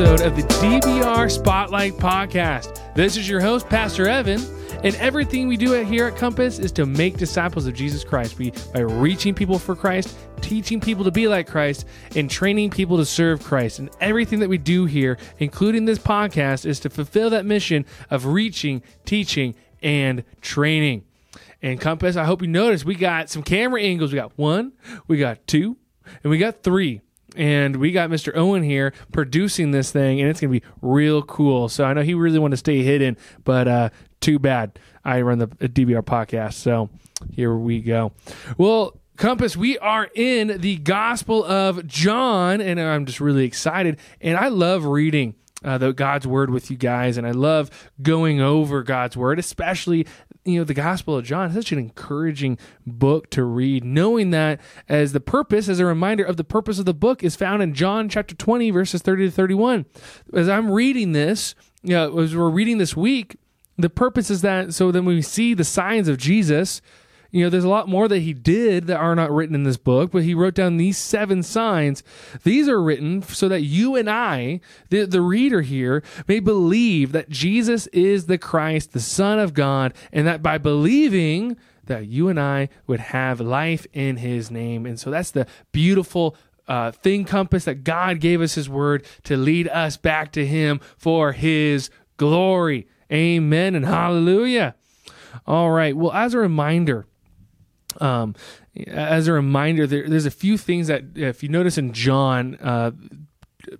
episode of the DBR Spotlight Podcast. This is your host, Pastor Evan, and everything we do here at Compass is to make disciples of Jesus Christ we, by reaching people for Christ, teaching people to be like Christ, and training people to serve Christ. And everything that we do here, including this podcast, is to fulfill that mission of reaching, teaching, and training. And Compass, I hope you noticed we got some camera angles. We got one, we got two, and we got three and we got Mr. Owen here producing this thing, and it's gonna be real cool. So I know he really wanted to stay hidden, but uh, too bad. I run the DBR podcast, so here we go. Well. Compass, we are in the Gospel of John, and I'm just really excited. And I love reading uh, the God's Word with you guys, and I love going over God's Word, especially you know the gospel of john is such an encouraging book to read knowing that as the purpose as a reminder of the purpose of the book is found in john chapter 20 verses 30 to 31 as i'm reading this you know, as we're reading this week the purpose is that so then we see the signs of jesus you know, there's a lot more that he did that are not written in this book, but he wrote down these seven signs. These are written so that you and I, the, the reader here, may believe that Jesus is the Christ, the Son of God, and that by believing that you and I would have life in his name. And so that's the beautiful uh, thing compass that God gave us his word to lead us back to him for his glory. Amen and hallelujah. All right. Well, as a reminder, um, as a reminder, there, there's a few things that if you notice in John, uh,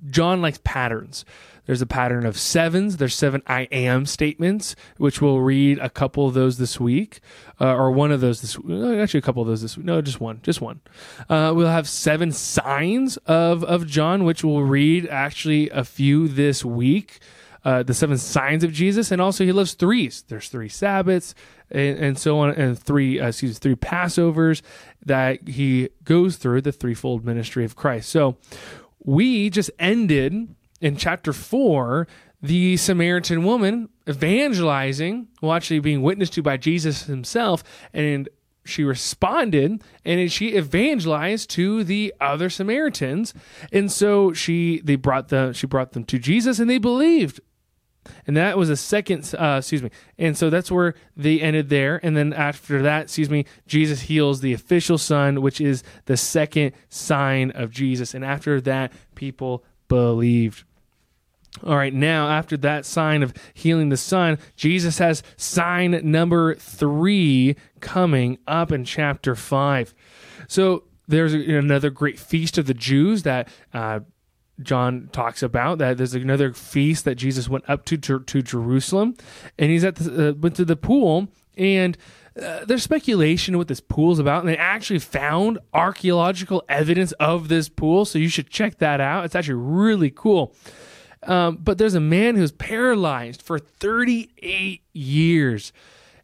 John likes patterns. There's a pattern of sevens. There's seven I am statements, which we'll read a couple of those this week, uh, or one of those this actually a couple of those this week. No, just one, just one. Uh, we'll have seven signs of of John, which we'll read actually a few this week. Uh, the seven signs of Jesus, and also he loves threes. There's three Sabbaths, and, and so on, and three, uh, excuse, three Passovers that he goes through the threefold ministry of Christ. So we just ended in chapter four the Samaritan woman evangelizing, well, actually being witnessed to by Jesus himself, and she responded and she evangelized to the other Samaritans. And so she they brought the she brought them to Jesus and they believed and that was a second uh, excuse me. And so that's where they ended there. And then after that excuse me jesus heals the official son which is the second sign of jesus. And after that people believed. All right, now after that sign of healing the son, Jesus has sign number three coming up in chapter five. So there's another great feast of the Jews that uh, John talks about that there's another feast that Jesus went up to to, to Jerusalem, and he's at the, uh, went to the pool, and uh, there's speculation what this pool is about, and they actually found archaeological evidence of this pool, so you should check that out. It's actually really cool. Um, but there's a man who's paralyzed for 38 years.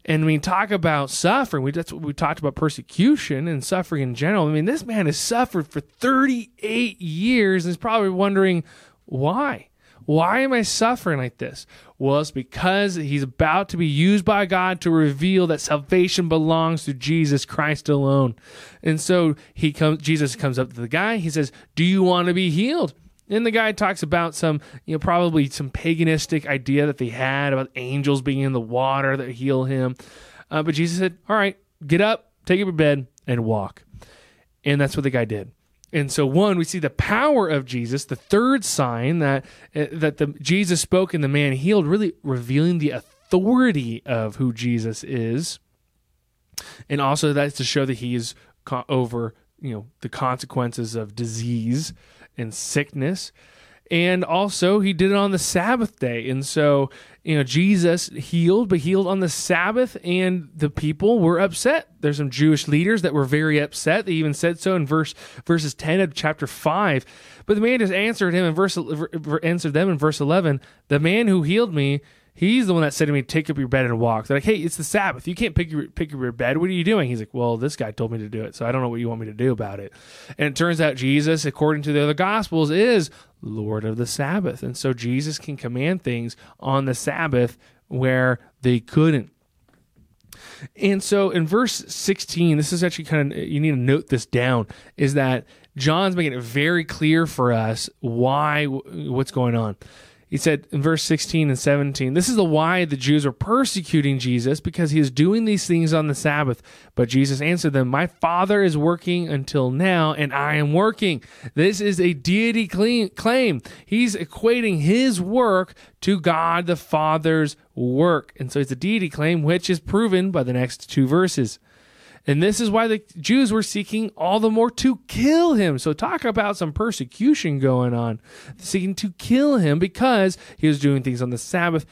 And we talk about suffering. We that's what we talked about persecution and suffering in general. I mean, this man has suffered for 38 years and is probably wondering why. Why am I suffering like this? Well, it's because he's about to be used by God to reveal that salvation belongs to Jesus Christ alone. And so he comes Jesus comes up to the guy, he says, "Do you want to be healed?" And the guy talks about some, you know, probably some paganistic idea that they had about angels being in the water that heal him. Uh, but Jesus said, All right, get up, take up your bed, and walk. And that's what the guy did. And so, one, we see the power of Jesus. The third sign that uh, that the Jesus spoke and the man healed, really revealing the authority of who Jesus is, and also that's to show that he is co- over you know the consequences of disease and sickness. And also, he did it on the Sabbath day. And so, you know, Jesus healed, but healed on the Sabbath, and the people were upset. There's some Jewish leaders that were very upset. They even said so in verse verses 10 of chapter 5. But the man just answered him in verse answered them in verse 11, "The man who healed me He's the one that said to me, "Take up your bed and walk." They're like, "Hey, it's the Sabbath. You can't pick your pick up your bed. What are you doing?" He's like, "Well, this guy told me to do it, so I don't know what you want me to do about it." And it turns out Jesus, according to the other Gospels, is Lord of the Sabbath, and so Jesus can command things on the Sabbath where they couldn't. And so in verse 16, this is actually kind of, you need to note this down, is that John's making it very clear for us why what's going on. He said in verse 16 and 17, This is the why the Jews are persecuting Jesus because he is doing these things on the Sabbath. But Jesus answered them, My Father is working until now, and I am working. This is a deity claim. He's equating his work to God the Father's work. And so it's a deity claim, which is proven by the next two verses. And this is why the Jews were seeking all the more to kill him. So, talk about some persecution going on, seeking to kill him because he was doing things on the Sabbath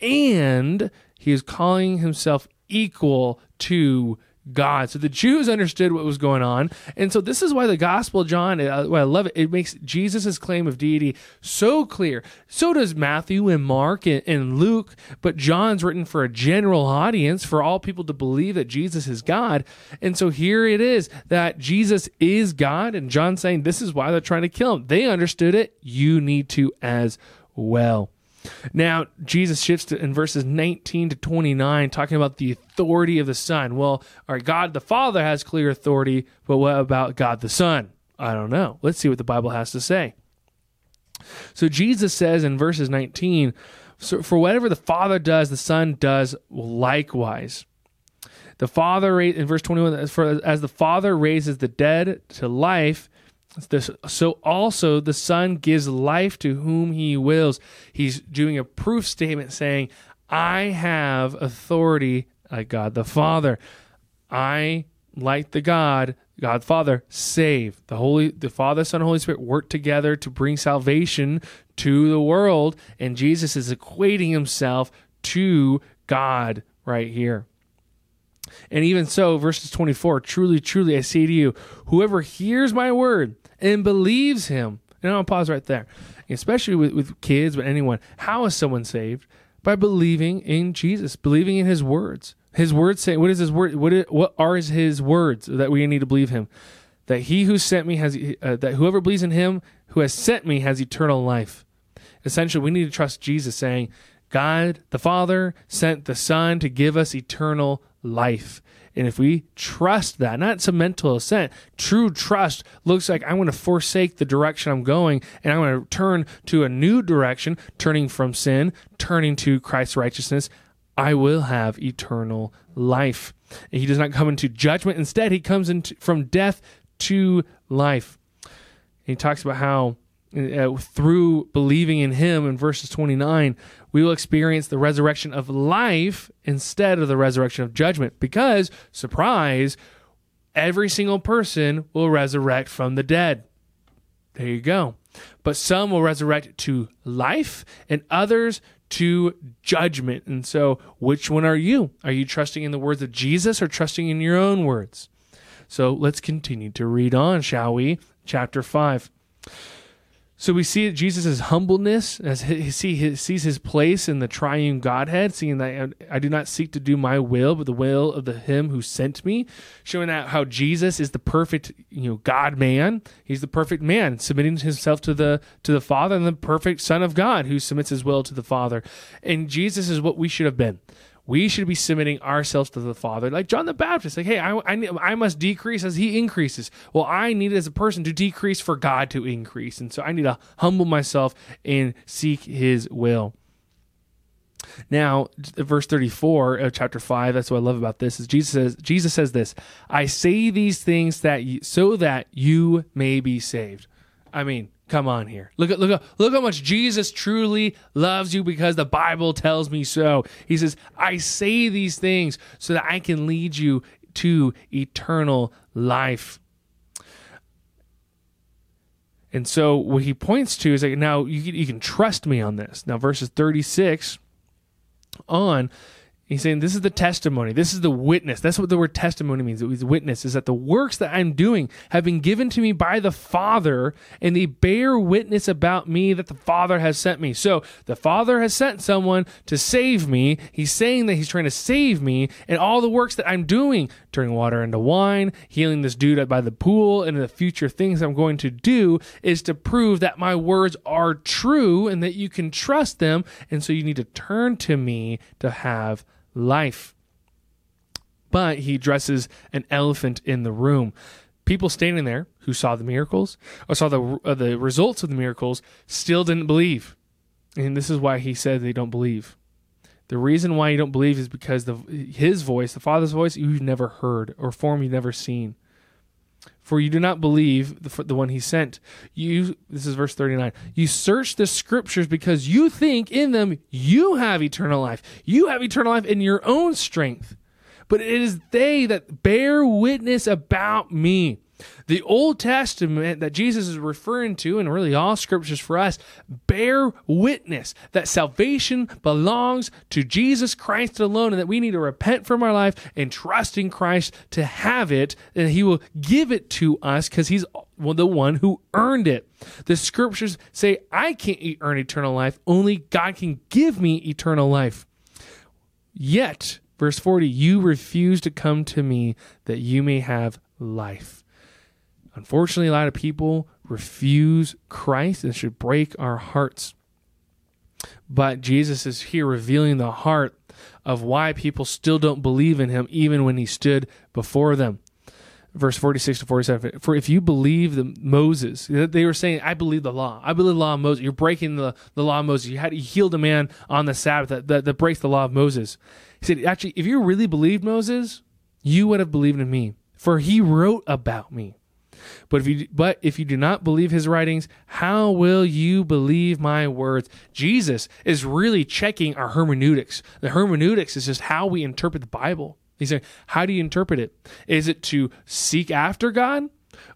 and he is calling himself equal to God. So the Jews understood what was going on. And so this is why the Gospel John, uh, I love it, it makes Jesus' claim of deity so clear. So does Matthew and Mark and, and Luke, but John's written for a general audience, for all people to believe that Jesus is God. And so here it is that Jesus is God, and John's saying this is why they're trying to kill him. They understood it. You need to as well. Now, Jesus shifts to, in verses 19 to 29, talking about the authority of the Son. Well, all right, God the Father has clear authority, but what about God the Son? I don't know. Let's see what the Bible has to say. So Jesus says in verses 19, so for whatever the Father does, the Son does likewise. The Father, in verse 21, for as the Father raises the dead to life, so also the Son gives life to whom he wills. He's doing a proof statement saying, I have authority like God the Father. I, like the God, God Father, save. The Holy the Father, Son, Holy Spirit work together to bring salvation to the world. And Jesus is equating himself to God right here. And even so, verses 24 Truly, truly, I say to you, whoever hears my word and believes him, and I'll pause right there, especially with, with kids, but anyone, how is someone saved? By believing in Jesus, believing in his words. His words say, what is his word? What, is, what are his words that we need to believe him? That he who sent me has, uh, that whoever believes in him who has sent me has eternal life. Essentially, we need to trust Jesus, saying, God the Father sent the Son to give us eternal life. And if we trust that, not some mental assent, true trust looks like I'm going to forsake the direction I'm going and I'm going to turn to a new direction, turning from sin, turning to Christ's righteousness. I will have eternal life. And he does not come into judgment. Instead, he comes into, from death to life. And he talks about how uh, through believing in him in verses 29 we will experience the resurrection of life instead of the resurrection of judgment because surprise every single person will resurrect from the dead. There you go. But some will resurrect to life and others to judgment. And so which one are you? Are you trusting in the words of jesus or trusting in your own words? So let's continue to read on shall we? Chapter 5 so we see Jesus' humbleness as he see sees his place in the triune Godhead, seeing that I do not seek to do my will, but the will of the Him who sent me, showing that how Jesus is the perfect, you know, God man. He's the perfect man, submitting himself to the to the Father, and the perfect Son of God who submits his will to the Father. And Jesus is what we should have been we should be submitting ourselves to the Father, like John the Baptist. Like, hey, I, I, I, must decrease as He increases. Well, I need as a person to decrease for God to increase, and so I need to humble myself and seek His will. Now, verse 34 of chapter 5, that's what I love about this, is Jesus says, Jesus says this, I say these things that you, so that you may be saved. I mean, Come on here. Look at look at look how much Jesus truly loves you because the Bible tells me so. He says, "I say these things so that I can lead you to eternal life." And so what he points to is like now you you can trust me on this. Now verses 36 on He's saying this is the testimony. This is the witness. That's what the word testimony means. It was witness is that the works that I'm doing have been given to me by the Father, and they bear witness about me that the Father has sent me. So the Father has sent someone to save me. He's saying that he's trying to save me, and all the works that I'm doing, turning water into wine, healing this dude by the pool, and the future things I'm going to do is to prove that my words are true and that you can trust them. And so you need to turn to me to have life. But he dresses an elephant in the room. People standing there who saw the miracles or saw the uh, the results of the miracles still didn't believe, and this is why he said they don't believe. The reason why you don't believe is because the his voice, the Father's voice, you've never heard or form you've never seen. For you do not believe the, the one he sent. You this is verse 39. You search the scriptures because you think in them you have eternal life. You have eternal life in your own strength. But it is they that bear witness about me. The Old Testament that Jesus is referring to, and really all scriptures for us, bear witness that salvation belongs to Jesus Christ alone, and that we need to repent from our life and trust in Christ to have it, and He will give it to us because He's the one who earned it. The scriptures say, I can't earn eternal life, only God can give me eternal life. Yet, verse 40, you refuse to come to me that you may have life. Unfortunately, a lot of people refuse Christ and should break our hearts. But Jesus is here revealing the heart of why people still don't believe in him, even when he stood before them. Verse 46 to 47 For if you believe the Moses, they were saying, I believe the law. I believe the law of Moses. You're breaking the, the law of Moses. You had you healed a man on the Sabbath that, that, that breaks the law of Moses. He said, Actually, if you really believed Moses, you would have believed in me, for he wrote about me. But if you but if you do not believe his writings, how will you believe my words? Jesus is really checking our hermeneutics. The hermeneutics is just how we interpret the Bible. He's saying, how do you interpret it? Is it to seek after God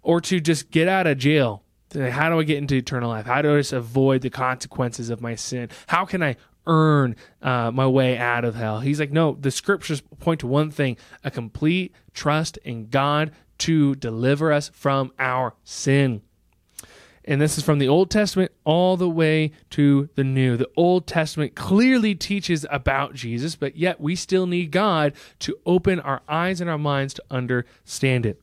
or to just get out of jail? How do I get into eternal life? How do I just avoid the consequences of my sin? How can I earn uh, my way out of hell? He's like, no, the scriptures point to one thing a complete trust in God to deliver us from our sin. And this is from the Old Testament all the way to the New. The Old Testament clearly teaches about Jesus, but yet we still need God to open our eyes and our minds to understand it.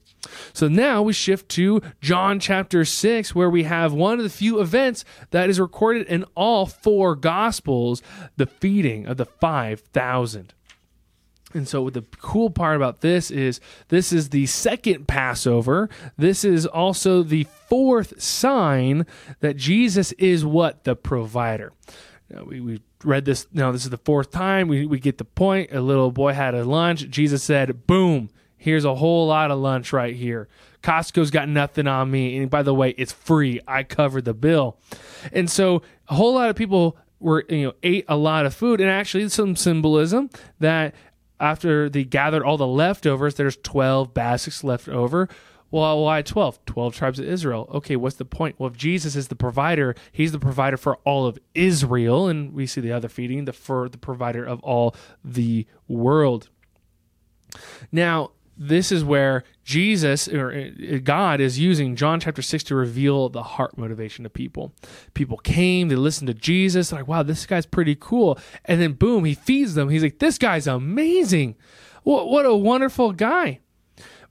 So now we shift to John chapter 6, where we have one of the few events that is recorded in all four Gospels the feeding of the 5,000. And so the cool part about this is this is the second Passover. This is also the fourth sign that Jesus is what? The provider. Now, we, we read this now this is the fourth time. We, we get the point. A little boy had a lunch. Jesus said, boom, here's a whole lot of lunch right here. Costco's got nothing on me. And by the way, it's free. I covered the bill. And so a whole lot of people were you know ate a lot of food and actually some symbolism that after they gathered all the leftovers, there's 12 baskets left over. Well, why 12? 12 tribes of Israel. Okay, what's the point? Well, if Jesus is the provider, he's the provider for all of Israel, and we see the other feeding, the for the provider of all the world. Now, this is where Jesus or uh, God is using John chapter 6 to reveal the heart motivation of people. People came, they listened to Jesus, like, wow, this guy's pretty cool. And then boom, he feeds them. He's like, this guy's amazing. What, what a wonderful guy.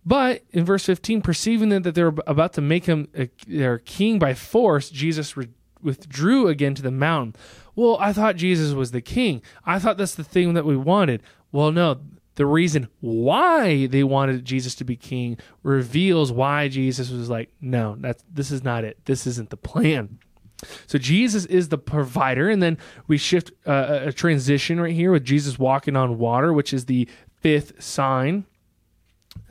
But in verse 15, perceiving that they're about to make him a, their king by force, Jesus re- withdrew again to the mountain. Well, I thought Jesus was the king. I thought that's the thing that we wanted. Well, no, the reason why they wanted Jesus to be king reveals why Jesus was like, no, that's this is not it. This isn't the plan. So Jesus is the provider, and then we shift uh, a transition right here with Jesus walking on water, which is the fifth sign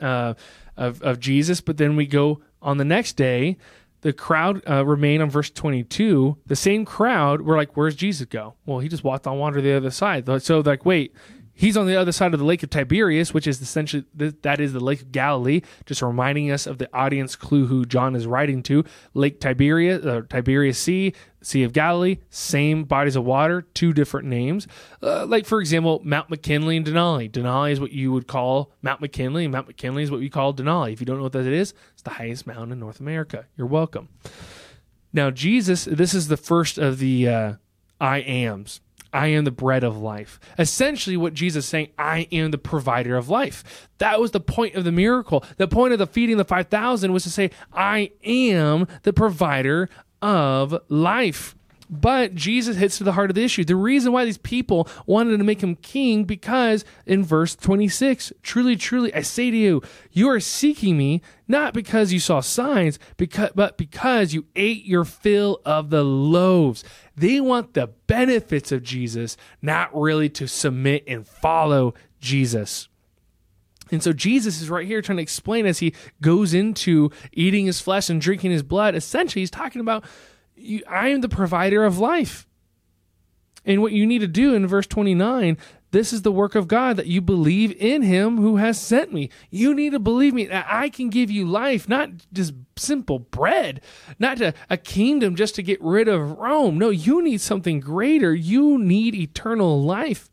uh, of of Jesus. But then we go on the next day. The crowd uh, remain on verse 22. The same crowd were like, Where's Jesus go? Well, he just walked on water the other side. So, like, wait, He's on the other side of the Lake of Tiberias, which is essentially that is the Lake of Galilee. Just reminding us of the audience clue who John is writing to. Lake Tiberias, uh, Tiberias Sea, Sea of Galilee, same bodies of water, two different names. Uh, like for example, Mount McKinley and Denali. Denali is what you would call Mount McKinley, and Mount McKinley is what we call Denali. If you don't know what that is, it's the highest mountain in North America. You're welcome. Now Jesus, this is the first of the uh, I ams I am the bread of life. Essentially, what Jesus is saying, I am the provider of life. That was the point of the miracle. The point of the feeding the 5,000 was to say, I am the provider of life. But Jesus hits to the heart of the issue. The reason why these people wanted to make him king, because in verse 26, truly, truly, I say to you, you are seeking me not because you saw signs, because, but because you ate your fill of the loaves. They want the benefits of Jesus, not really to submit and follow Jesus. And so Jesus is right here trying to explain as he goes into eating his flesh and drinking his blood. Essentially, he's talking about I am the provider of life. And what you need to do in verse 29, this is the work of God that you believe in him who has sent me. You need to believe me that I can give you life, not just simple bread, not a, a kingdom just to get rid of Rome. No, you need something greater. You need eternal life.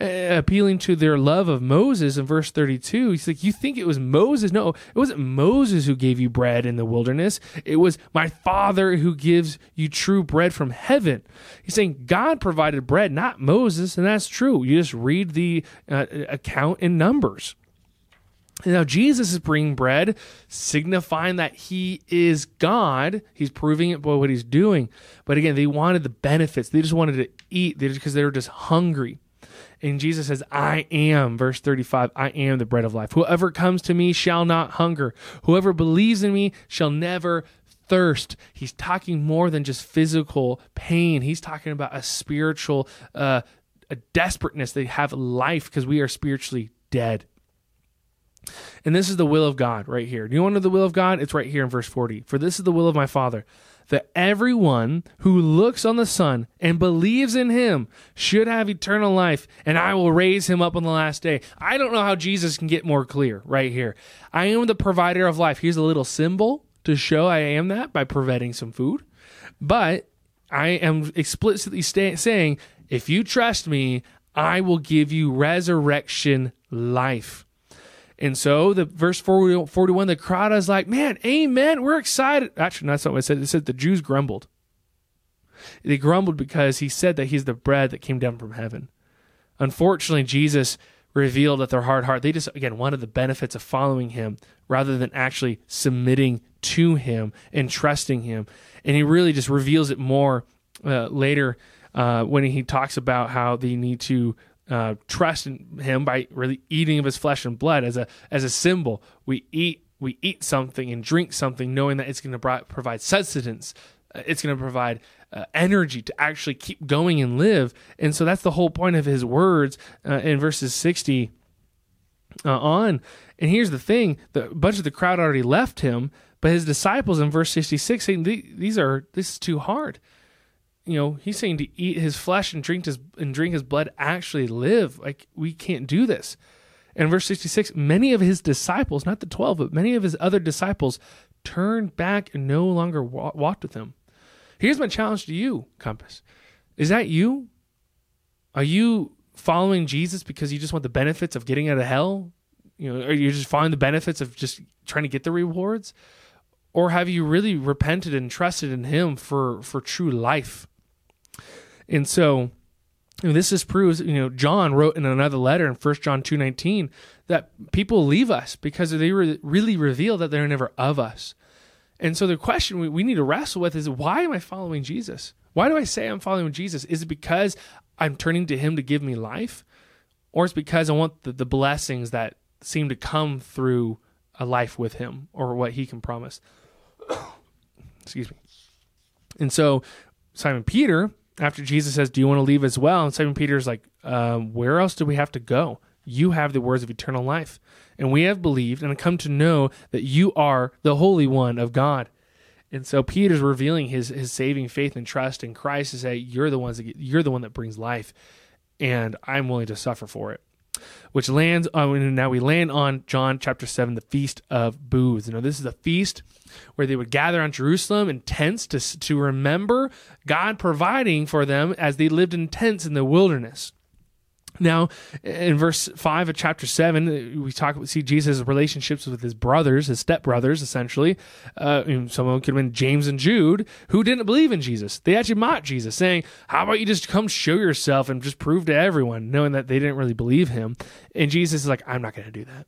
Appealing to their love of Moses in verse 32. He's like, You think it was Moses? No, it wasn't Moses who gave you bread in the wilderness. It was my Father who gives you true bread from heaven. He's saying God provided bread, not Moses, and that's true. You just read the uh, account in Numbers. Now Jesus is bringing bread, signifying that he is God. He's proving it by what he's doing. But again, they wanted the benefits. They just wanted to eat because they were just hungry. And Jesus says, I am, verse 35, I am the bread of life. Whoever comes to me shall not hunger. Whoever believes in me shall never thirst. He's talking more than just physical pain. He's talking about a spiritual, uh, a desperateness. They have life because we are spiritually dead. And this is the will of God right here. Do you want to know the will of God? It's right here in verse 40. For this is the will of my Father, that everyone who looks on the Son and believes in him should have eternal life, and I will raise him up on the last day. I don't know how Jesus can get more clear right here. I am the provider of life. Here's a little symbol to show I am that by providing some food. But I am explicitly sta- saying, if you trust me, I will give you resurrection life. And so the verse 40, 41, the crowd is like, man, amen. We're excited. Actually, that's not what it said. It said the Jews grumbled. They grumbled because he said that he's the bread that came down from heaven. Unfortunately, Jesus revealed at their hard heart, they just, again, wanted the benefits of following him rather than actually submitting to him and trusting him. And he really just reveals it more uh, later uh, when he talks about how they need to uh, trust in him by really eating of his flesh and blood as a as a symbol. We eat we eat something and drink something, knowing that it's going to provide sustenance. Uh, it's going to provide uh, energy to actually keep going and live. And so that's the whole point of his words uh, in verses sixty uh, on. And here's the thing: the bunch of the crowd already left him, but his disciples in verse sixty six saying, "These are this is too hard." You know, he's saying to eat his flesh and drink his and drink his blood actually live. Like we can't do this. And verse 66, many of his disciples, not the 12, but many of his other disciples turned back and no longer walked with him. Here's my challenge to you, Compass. Is that you? Are you following Jesus because you just want the benefits of getting out of hell? You know, are you just following the benefits of just trying to get the rewards? Or have you really repented and trusted in him for for true life? And so know, this just proves, you know, John wrote in another letter in 1 John 2.19 that people leave us because they re- really reveal that they're never of us. And so the question we, we need to wrestle with is why am I following Jesus? Why do I say I'm following Jesus? Is it because I'm turning to him to give me life? Or is it because I want the, the blessings that seem to come through a life with him or what he can promise? Excuse me. And so Simon Peter after Jesus says, Do you want to leave as well? And Simon Peter's like, um, Where else do we have to go? You have the words of eternal life. And we have believed and come to know that you are the Holy One of God. And so Peter's revealing his his saving faith and trust in Christ to say, You're the ones that get, you're the one that brings life, and I'm willing to suffer for it which lands on uh, now we land on John chapter 7 the feast of booths. You know, this is a feast where they would gather on Jerusalem in tents to to remember God providing for them as they lived in tents in the wilderness. Now, in verse 5 of chapter 7, we talk see Jesus' relationships with his brothers, his stepbrothers, essentially. Uh, someone could have been James and Jude, who didn't believe in Jesus. They actually mocked Jesus, saying, How about you just come show yourself and just prove to everyone, knowing that they didn't really believe him? And Jesus is like, I'm not going to do that.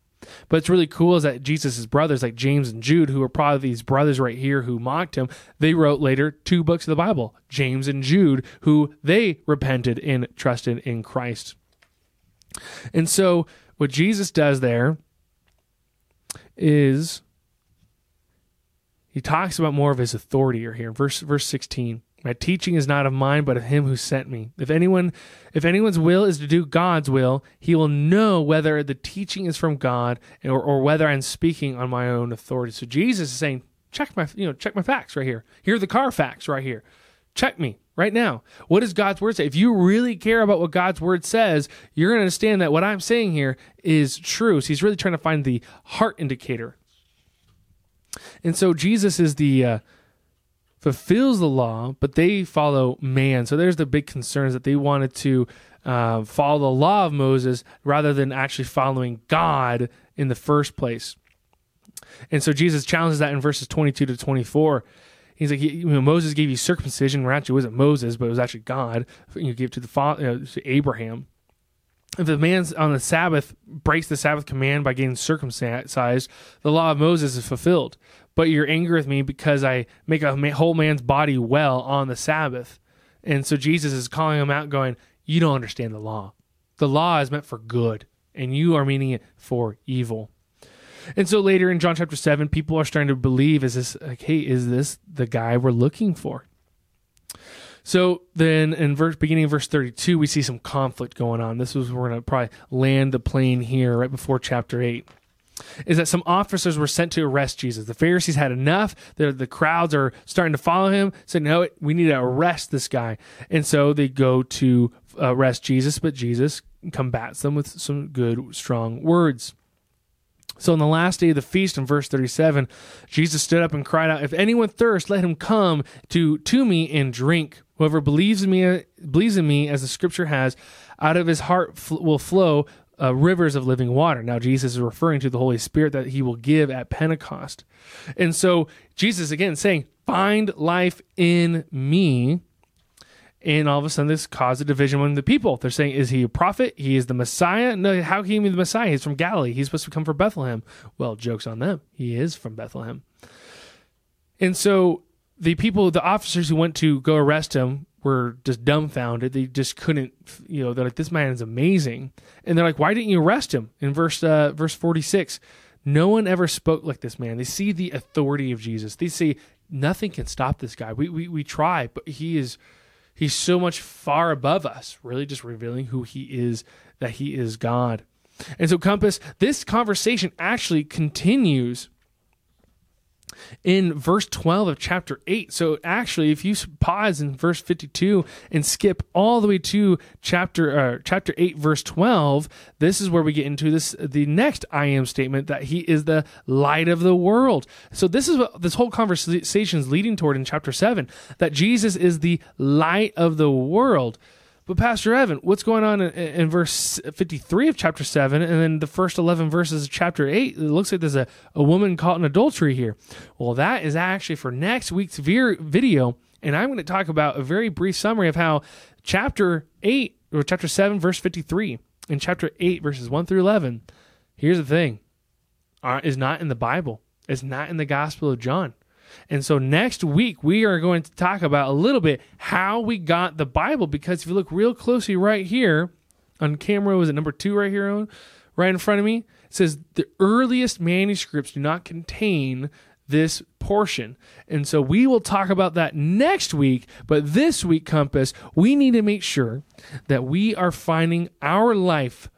But it's really cool is that Jesus' brothers, like James and Jude, who are probably these brothers right here who mocked him, they wrote later two books of the Bible, James and Jude, who they repented and trusted in Christ. And so what Jesus does there is he talks about more of his authority here. Verse verse 16. My teaching is not of mine, but of him who sent me. If anyone if anyone's will is to do God's will, he will know whether the teaching is from God or, or whether I'm speaking on my own authority. So Jesus is saying, check my you know, check my facts right here. Here are the Carfax right here. Check me right now. What does God's word say? If you really care about what God's word says, you're going to understand that what I'm saying here is true. So he's really trying to find the heart indicator. And so Jesus is the uh, fulfills the law, but they follow man. So there's the big concerns that they wanted to uh, follow the law of Moses rather than actually following God in the first place. And so Jesus challenges that in verses 22 to 24. He's like, you know, Moses gave you circumcision, where actually it wasn't Moses, but it was actually God. You gave to the father, uh, to Abraham. If a man on the Sabbath breaks the Sabbath command by getting circumcised, the law of Moses is fulfilled. But you're angry with me because I make a whole man's body well on the Sabbath. And so Jesus is calling him out, going, You don't understand the law. The law is meant for good, and you are meaning it for evil. And so later in John chapter 7, people are starting to believe is this like, hey, is this the guy we're looking for? So then in verse beginning of verse 32, we see some conflict going on. This was we're going to probably land the plane here right before chapter 8. Is that some officers were sent to arrest Jesus? The Pharisees had enough. The, the crowds are starting to follow him. Said, no, we need to arrest this guy. And so they go to uh, arrest Jesus, but Jesus combats them with some good, strong words. So on the last day of the feast, in verse 37, Jesus stood up and cried out, If anyone thirst, let him come to, to me and drink. Whoever believes in me, believes in me, as the scripture has, out of his heart fl- will flow uh, rivers of living water. Now, Jesus is referring to the Holy Spirit that he will give at Pentecost. And so, Jesus again saying, Find life in me and all of a sudden, this caused a division among the people. They're saying, Is he a prophet? He is the Messiah? No, how can he be the Messiah? He's from Galilee. He's supposed to come from Bethlehem. Well, joke's on them. He is from Bethlehem. And so the people, the officers who went to go arrest him, were just dumbfounded. They just couldn't, you know, they're like, This man is amazing. And they're like, Why didn't you arrest him? In verse, uh, verse 46, no one ever spoke like this man. They see the authority of Jesus. They see Nothing can stop this guy. We, we, we try, but he is He's so much far above us, really just revealing who he is, that he is God. And so, Compass, this conversation actually continues in verse 12 of chapter 8. So actually, if you pause in verse 52 and skip all the way to chapter uh, chapter 8 verse 12, this is where we get into this the next I am statement that he is the light of the world. So this is what this whole conversation is leading toward in chapter 7 that Jesus is the light of the world. But Pastor Evan, what's going on in, in, verse 53 of chapter 7 and then the first 11 verses of chapter 8? It looks like there's a, a woman caught in adultery here. Well, that is actually for next week's video. And I'm going to talk about a very brief summary of how chapter 8 or chapter 7, verse 53, and chapter 8, verses 1 through 11. Here's the thing uh, is not in the Bible, it's not in the Gospel of John. And so next week, we are going to talk about a little bit how we got the Bible. Because if you look real closely right here on camera, was it number two right here, on right in front of me? It says the earliest manuscripts do not contain this portion. And so we will talk about that next week. But this week, Compass, we need to make sure that we are finding our life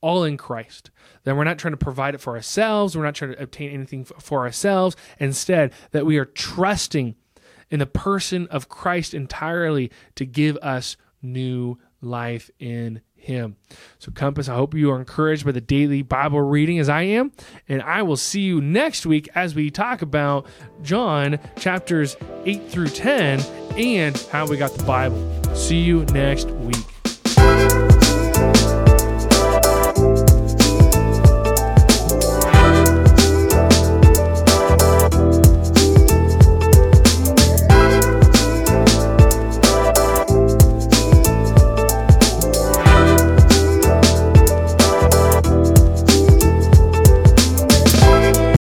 all in Christ. Then we're not trying to provide it for ourselves. We're not trying to obtain anything for ourselves. Instead, that we are trusting in the person of Christ entirely to give us new life in him. So, Compass, I hope you are encouraged by the daily Bible reading as I am. And I will see you next week as we talk about John chapters 8 through 10 and how we got the Bible. See you next week.